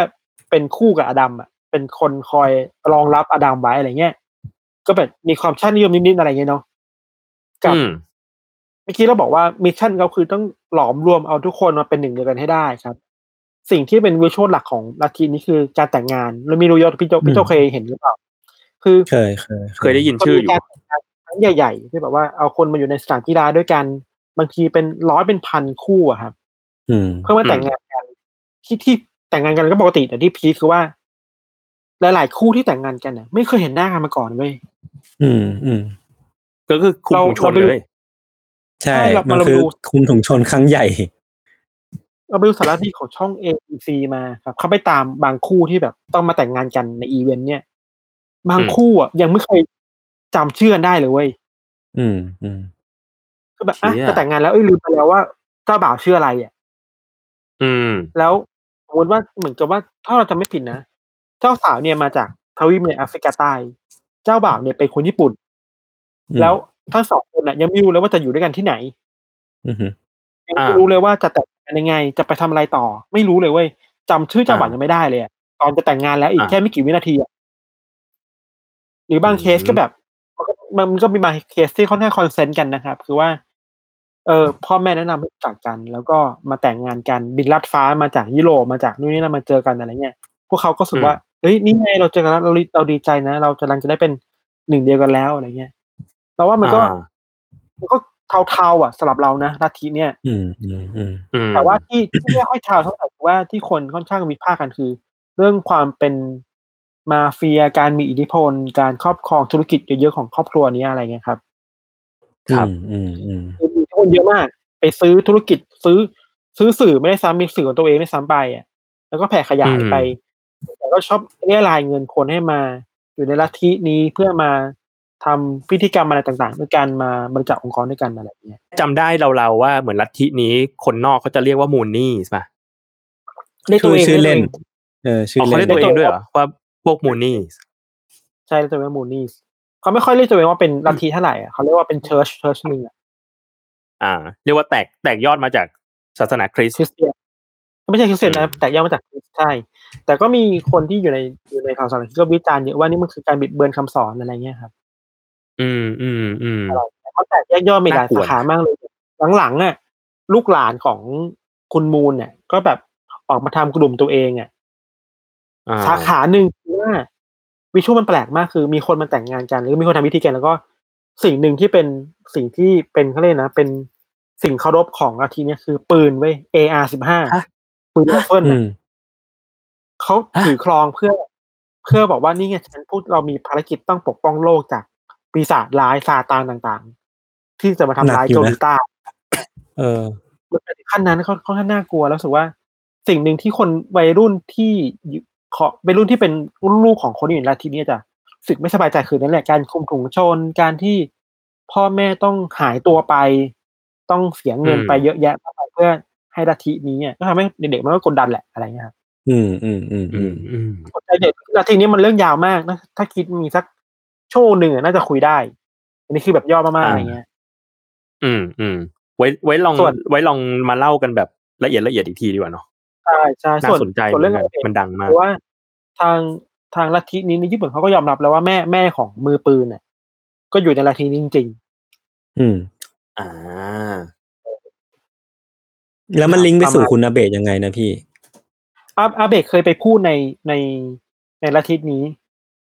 เป็นคู่กับอาดัมอะ เป็นคนคอยรองรับอาดัมไว้อะไรเงี้ย ก็แบบมีความชาตินิยมนิดๆอะไรเงี้ยเนาะ กับอืมเมื่อกี้เราบอกว่ามิชชั่นเขาคือต้องหลอมรวมเอาทุกคนมาเป็นหนึ่งเดียวกันให้ได้ครับ สิ่งที่เป็นวิชวลหลักของลัทธินี้คือการแต่งงานเราไม่รู้ยศพี่โจพี่โจเคยเห็นหรือเปล่า คือเคยเคยเคยได้ยินชื่ออยู่มันมีการแต่งงานครั้งใหญ่ๆที่แบบว่าเอาคนมาอยู่ในสถานกีฬาด้วยกัน บางทีเป็นร้อยเป็นพันคู่อะครับอืมเพื่อมาแต่งงานกันที่ที่แต่งงานกันก็ปกติแต่ที่พีคคือว่า หลายๆคู่ที่แต่งงานกันเนี่ยไม่เคยเห็นหน้ากันมาก่อนเว้ยอืมอืมก็คือคุมเราถุงชนเราไปเลยใช่ใช่เรามันเราคือดูคุมถุงชนครั้งใหญ่เราไปดูสารคดีของช่อง ABC มาครับเขาไปตามบางคู่ที่แบบต้องมาแต่งงานกันในอีเวนต์เนี่ย บางคู่อะยังไม่เคยจำชื่อกันได้เลยเว้ยอืมอืมคือแบบอะเชี่ยจะแต่งงานแล้วเอ้ยลืมไปแล้วว่าเจ้าบ่าวชื่ออะไรอะ อืม แล้วสมมติว่าเหมือนกับว่าถ้าเราจำไม่ผิดนะเจ้าสาวเนี่ยมาจากทวีปในแอฟริกาใต้เจ้าบ่าวเนี่ยเป็นคนญี่ปุ่นอืมแล้วทั้งสองคนน่ะ ยังไม่รู้เลยว่าจะอยู่ด้วยกันที่ไหนอืมยังไม่รู้เลยว่าจะแต่งงานยังไง จะไปทำอะไรต่อ ไม่รู้เลยเว้ยจำชื่อเจ้าบ่าวยังไม่ได้เลยอะตอนจะแต่งงานแล้วอีกอ่าแค่ไม่กี่วินาทีอะ หรือบางเคสก็แบบมันก็มันก็มีบางเคสที่ค่อนข้าง consent กันนะครับ คือว่า เออพ่อแม่แนะนำให้รู้จักกัน แล้วก็มาแต่งงานกันบินลัดฟ้ามาจากยุโรปมาจากนู่นนี่นั่นมาเจอกันอะไรเงี้ยพวกเขาก็รู้สึกว่าเฮ้ยนี่ไงเราเจอกันแล้วเราเราดีใจนะ เรากำลังจะได้เป็นหนึ่งเดียวกันแล้วอะไรเงี้ยเราว่ามันก็อ่ามันก็เทาๆอะสำหรับเรานะนาทีเนี้ยอืมอืมอืมอืมแต่ว่าที่ที่ไม่ค่อยเทาเท่าไหร่ว่าที่คนค่อนข้างวิพากษ์กันคือ เรื่องความเป็น มาเฟียการมีอิทธิพล การครอบครองธุรกิจเยอะๆของครอบครัวนี้อะไรเงี้ยครับครับอืมอืมคือมีคนเยอะมาก ไปซื้อธุรกิจซื้อ ซื้อสื่อไม่ได้ซ้ำมีสื่อของตัวเองไม่ซ้ำไปอะ แล้วก็แผ่ขยายไปแต่ก็ชอบเรี่ยไรเงินคนให้มา อยู่ในลัทธินี้เพื่อมาทำพิธีกรรมอะไรต่างๆ ด้วยกันมาบริจาคองค์กรด้วยกันอะไรอย่างเงี้ยจำได้เลาๆว่าเหมือนลัทธินี้คนนอกเขาจะเรียกว่า Moonie ใช่ปะเรียกตัวเองชื่อเล่นรียกตัวองเออชื่อ๋ออเขาเล่เรียนกตัวเองด้วยเหรอว่า พวก Moonie ใช่เรียกตัวเองว่า Moonies เขาไม่ค่อยเรียกตัวเองว่าเป็นลัทธิเท่าไหร่อะเขาเรียกว่าเป็น church church หนึ่งอะอ่า เรียกว่าแตกแตกยอดมาจากศาสนาคริสต์คริสเตียนไม่ใช่คริสเตียนนะอืมแต่ย่อมาจากคริสต์ใช่ แต่ก็มีคนที่อยู่ในอยู่ในข่าวสารที่ก็วิจารณ์เยอะว่านี่มันคือการบิดเบือนคำสอนอะไรเงี้ยครับ อืมอืมอืมแต่เขาแตกแยกย่อยมีหลายน่ากลัวสาขามากเลย หลังๆอะลูกหลานของคุณมูลเนี่ย ก็แบบออกมาทำกลุ่มตัวเองอะอ่า สาขาหนึ่งคือว่าวิชวลมันแปลกมากคือ มีคนมาแต่งงานกัน หรือมีคนทำพิธีกันแล้วก็ สิ่งหนึ่งที่เป็นสิ่งที่เป็นเขาเรียกนะ เป็นสิ่งเคารพของอาทีเนี่ยคือปืนเว้ย AR สิบห้าฮะปืนไรเฟิลอืน่ะมเขาถือครองเพื่อ เพื่อบอกว่านี่ไงฉันพูดเรามีภารกิจต้องปกป้องโลกจากปีศาจร้ายซาตานต่างๆ ที่จะมาทำร้ายหนักอยู่โจนะลิต้าเออมันเป็นขั้นนั้นเขาค่อนข้างน่ากลัวแล้วรู้สึกว่า สิ่งหนึ่งที่คนวัยรุ่นที่อยู่ ขอวัยรุ่นที่เป็นลูกของคนที่อยู่ในลัทธินี้จะรู้สึกไม่สบายใจคือนั่นแหละการคุมถุงชนการที่พ่อแม่ต้องหายตัวไป ต้องเสียเงินอืมไปเยอะแยะมากมายเพื่อให้ลัทธินี้เนี่ยก็ทำให้เด็กๆมันก็กดดันแหละอะไรเงี้ยครับอืมอืมอืมอือืมมอืมกดใจเด็กลัทธินี้มันเรื่องยาวมากนะถ้าคิดมีสักโชว์หนึ่งอะน่าจะคุยได้ อันนี้คือแบบย่อมากๆอะไรเงี้ยอืมอืมไว้ไว้ลองส่วนไว้ลองมาเล่ากันแบบละเอียดละเอียดอีกทีดีกว่าเนาะ ใช่ใช่น่าส่วนสนใจส่วนเรื่องเหมือนกันเด็กมันดังมากเพราะว่าทางทางลัทธินี้ในญี่ปุ่นเขาก็ยอมรับแล้วว่าแม่แม่ของมือปืนเนี่ยก็อยู่ในลัทธินี้จริงอืม อ่า แล้วมันลิงก์ไปสู่คุณอาเบะยังไงนะพี่ๆอาอาเบะเคยไปพูดในในในลัทธินี้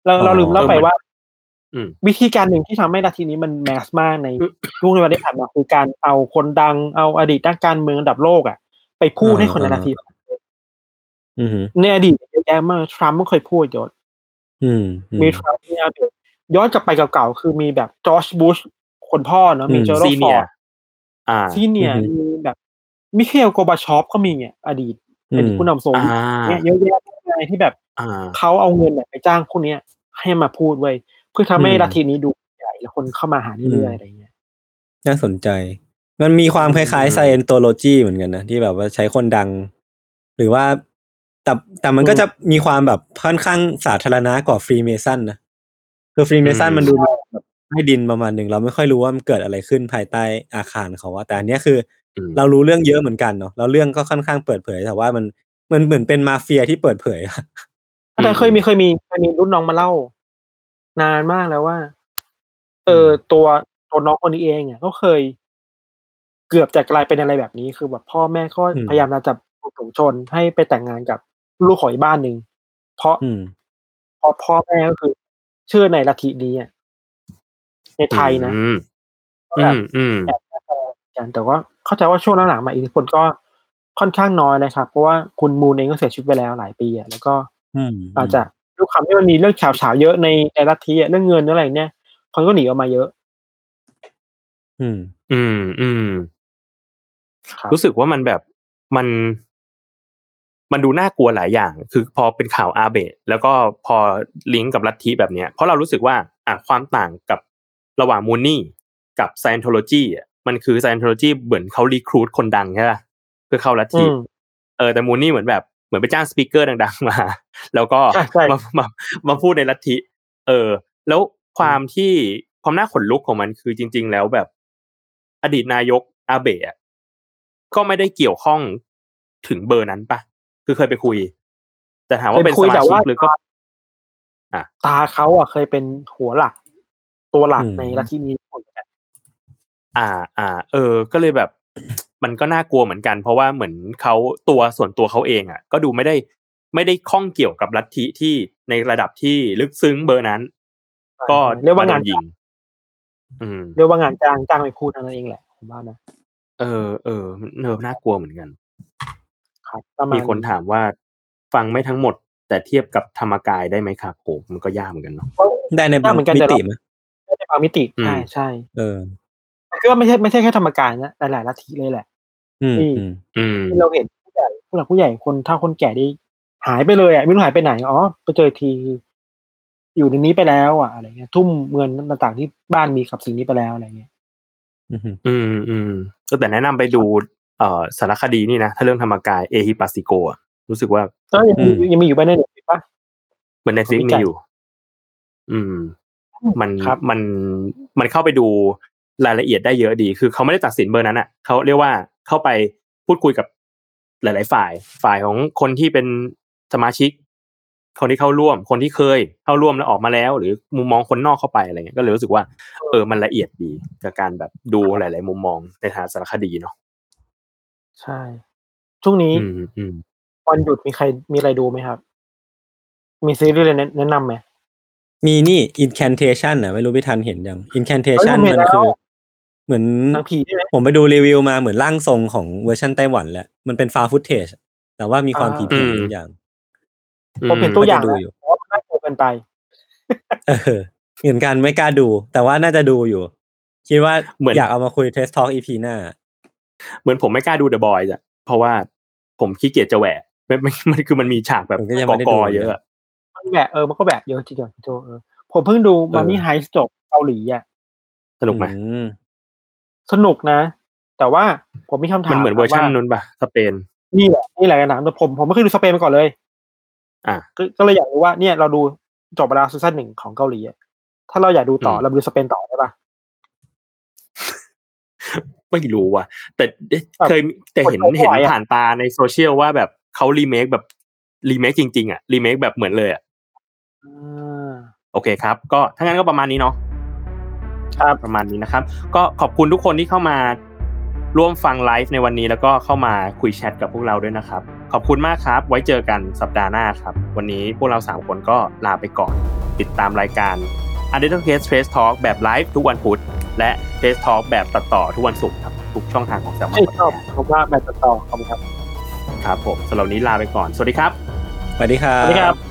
เราอ๋อเราลืมเล่าไปว่าอืมวิธีการหนึ่งที่ทำให้ลัทธินี้มันแมสมากในช่วงในวันที่ผ่านมาคือการเอาคนดังเอาอดีตนักการเมืองระดับโลกอะไปพูดให้คนในลัทธิอืม ในอดีตเยอะแยะมากทรัมป์ก็เคยพูดยศอืมอืมมีทรัมป์มีอาเบะย้อนกลับไปเก่าๆคือมีแบบจอร์จบุชคนพ่อเนาะมีอืมเจอร์โรซีฟเนีอยร์ดอ่าที่เนี่ยอือฮึมีแบบมิเคลโกบาชอฟก็มีเนี่ยอดีตเป็นอืมผู้นำโซอ่าเวียตเนี่ยเยอะแยะมากมายที่แบบอ่าเขาเอาเงินเนี่ยไปจ้างพวกเนี้ย ให้มาพูดไว้ยเพื่อทำให้อืมลัทธินี้ดูใหญ่แล้วคนเข้ามาหาเรื่อยๆอะไรเงี้ยน่าสนใจ มันมีความคล้ายอืมๆ Scientology เหมือนกันนะ ที่แบบว่าใช้คนดัง หรือว่า แต่แต่มันก็จะมีความแบบค่อนข้างสาธารณะกว่าฟรีเมซันนะคือฟรีเมซันมันดูแบบใต้ดินประมาณหนึ่งเราไม่ค่อยรู้ว่ามันเกิดอะไรขึ้นภายใต้อาคารเขาว่า แต่อันเนี้ยคืออมเรารู้เรื่องเยอะเหมือนกันเนาะแล้วเรื่องก็ค่อนข้างเปิดเผย แต่ว่ามันมันเหมือนเป็นมาเฟียที่เปิดเผยอะแต่เคยมีเคยมีเคยมีรุ่นน้องมาเล่า นานมากแล้วว่า เออตัวตัวน้องคนนี้เองเนี่ยก็เคย เกือบจะกลายเป็นอะไรแบบนี้ คือแบบพ่อแม่ก็อืมพยายามจะจับถุงชนให้ไปแต่งงานกับ ลูกของอีกบ้านหนึ่งเพราะอืมเพราะพ่อแม่ก็คือ เชื่อในลัทธินี้อะในไทยนะอืมก็อืแบบมอืมแอบแอบกันแต่ว่าเข้าใจว่าช่วงหลังๆมาอิทธิพลก็ค่อนข้างน้อยนะครับ เพราะว่าคุณมูนเองก็เสียชีวิตไปแล้วหลายปีอะแล้วก็อืมอาจจะด้วยความที่มันมีเรื่องข่าวเฉาเยอะในในลัทธิอะเรื่องเงินเรื่องอะไรเนี่ยคนก็หนีออกมาเยอะ อืม อืม อืมครับรู้สึกว่ามันแบบมัน มันดูน่ากลัวหลายอย่าง คือพอเป็นข่าวอาเบะแล้วก็พอลิงก์กับลัทธิแบบเนี้ยเพราะเรารู้สึกว่าอะความต่างกับระหว่างมูนี่กับไซ n นโทโลจีอะมันคือไซ n นโทโลจีเหมือนเขารีครูดคนดังใช่ป่ะเพื่อเข้าลัทอืธิมเออแต่มูนี่เหมือนแบบเหมือนไปจ้างสปีกเกอร์ดังๆมา แล้วก็ใช่ใช่มามามาพูดในลัทธิ เออ แล้วความที่ความน่าขนลุกของมันคือจริง ๆ แล้วแบบ อดีตนายกอาเบะอะก็ไม่ได้เกี่ยวข้องถึงเบอร์นั้นปะ คือเคยไปคุย แต่ถามว่าเป็นคุสยมาแต่ชิกว่าหรือก็ตาเขาอะเคยเป็นหัวหลัก ตัวหลักอืมในลัทธินี้หมดเลยอ่า อ่า เออ ก็เลยแบบ มันก็น่ากลัวเหมือนกัน เพราะว่าเหมือนเขาตัวส่วนตัวเขาเองอะ ก็ดูไม่ได้ไม่ได้ข้องเกี่ยวกับลัทธิที่ในระดับที่ลึกซึ้งเบอร์นั้น ก็เรียกว่างานมโดยิงอืมเรียกว่างานจ้างจ้างไปพูดนั่นเองแหละผมว่านะเออเออเนอน่ากลัวเหมือนกัน ครับ ประมาณมีคนถามว่า ฟังไม่ทั้งหมด แต่เทียบกับธรรมกายได้ไหมครับโหมันก็ยากเหมือนกันเนาะได้ในได้เหมือนกัน มิแต่ติเราไหมไม่ได้บางมิติ อืมใช่ใช่ เออคือว่าไม่ใช่ ไม่ใช่แค่ธรรมกายนะ หลาย ๆ ลัทธิเลยแหละ อืมที่อืมอืม ที่เราเห็นผู้ใหญ่ ผู้หลักผู้ใหญ่ คนเฒ่าคนแก่ได้หายไปเลยอะไม่รู้หายไปไหน อ๋อ ไปเจอที อยู่ในนี้ไปแล้วอะอะไรเงี้ย ทุ่มเงินต่าง ๆ ที่บ้านมีกับสิ่งนี้ไปแล้ว อะไรเงี้ย อืมอืมอืมก็แต่แนะนำไปดูเอ่อ สารคดีนี่นะถ้าเรื่องธรรมกายเอฮิปัสสิโกอะรู้สึกว่าก็ยังมียังมีอยู่บ้านในเน็ตปะเหมือนในซิกวิมีจัยอยู่ อืม มันครับมันมันเข้าไปดูรายละเอียดได้เยอะดี คือเขาไม่ได้ตัดสินเบอร์นั้นอะเขาเรียกว่าเข้าไปพูดคุยกับหลาย ๆ ฝ่าย ฝ่ายของคนที่เป็นสมาชิก คนที่เข้าร่วม คนที่เคยเข้าร่วมแล้วออกมาแล้ว หรือมุมมองคนนอกเข้าไปอะไรเงี้ยก็เลยรู้สึกว่า เออมันละเอียดดีกับการแบบดูหลาย ๆ มุมมองในทางสารคดีเนาะ ใช่ ช่วงนี้ อืม อืม วันหยุดมีใคร มีอะไรดูไหมครับ มีซีรีส์อะไรแนะ แนะนำไหม มีนี่ incantation อะ ไม่รู้พี่ทันเห็นยัง incantation เฮ้ยผมเห็นมันแล้วคือเหมือน หนังผีใช่ไหม ผมไปดูรีวิวมาเหมือนร่างทรงของเวอร์ชันไต้หวันแหละ มันเป็นฟาฟุตเทจแต่ว่ามีความอ่าผีผีทุกอย่างผมเห็นตัวอย่างก็จะดูแล้ว อยู่เพราะว่ามันน่ากลัวเกินไป เออ เหมือนกันไม่กล้าดู แต่ว่าน่าจะดูอยู่ คิดว่าเหมือน อยากเอามาคุยเทสทอ l กอีพีหน้า เหมือนผมไม่กล้าดูเดอะบอยส์อะเพราะว่าผมขี้เกียจจะแหวะไม่ไม่มันคือมันมีฉากแบบผมก็ยังกไม่ได้กดูเยอะอะมันแบกเออมันก็แบกเยอะจริงๆพี่โจเออผมเพิ่งดูเออมันนี่ไฮส์จบเกาหลีอะสนุกไหมอืมสนุกนะ แต่ว่าผมมีคำถามมันเหมือนเวอร์ชันว่านู้นปะสเปนนี่แหละนี่แหละกันนะแต่ผมผมไม่เคยดูสเปนมาก่อนเลย อะก็ก็เลยอยากรู้ว่าเนี่ยเราดูจบไปแล้วซีซั่นหนึ่งของเกาหลีอะถ้าเราอยากดูต่ออืมเราไปดูสเปนต่อได้ปะ ไม่รู้ว่ะ แต่แบบเคยแต่เห็นกดไม่เห็นไหวอะผ่านตาในโซเชียลว่าแบบเขารีเมคแบบรีเมคจริง ๆ อะรีเมคแบบเหมือนเลยอะอ่าโอเคครับ ก็ถ้างั้นก็ประมาณนี้เนาะครับประมาณนี้นะครับ ก็ขอบคุณทุกคนที่เข้ามาร่วมฟังไลฟ์ในวันนี้แล้วก็เข้ามาคุยแชทกับพวกเราด้วยนะครับ ขอบคุณมากครับ ไว้เจอกันสัปดาห์หน้าครับ วันนี้พวกเราสามคนก็ลาไปก่อน ติดตามรายการ u n d e r t a l Case Trace Talk แบบไลฟ์ทุกวันพุธ และ Trace Talk แบบตัดต่อทุกวันศุกร์ครับ ทุกช่องทางของ s ซ l m o ใช่ n ชอบผมว่าแบบต่อขอบคุณครับครับ ผมสำหรับวันนี้ลาไปก่อน สวัสดีครับ สวัสดีครัสบวัสดีครับ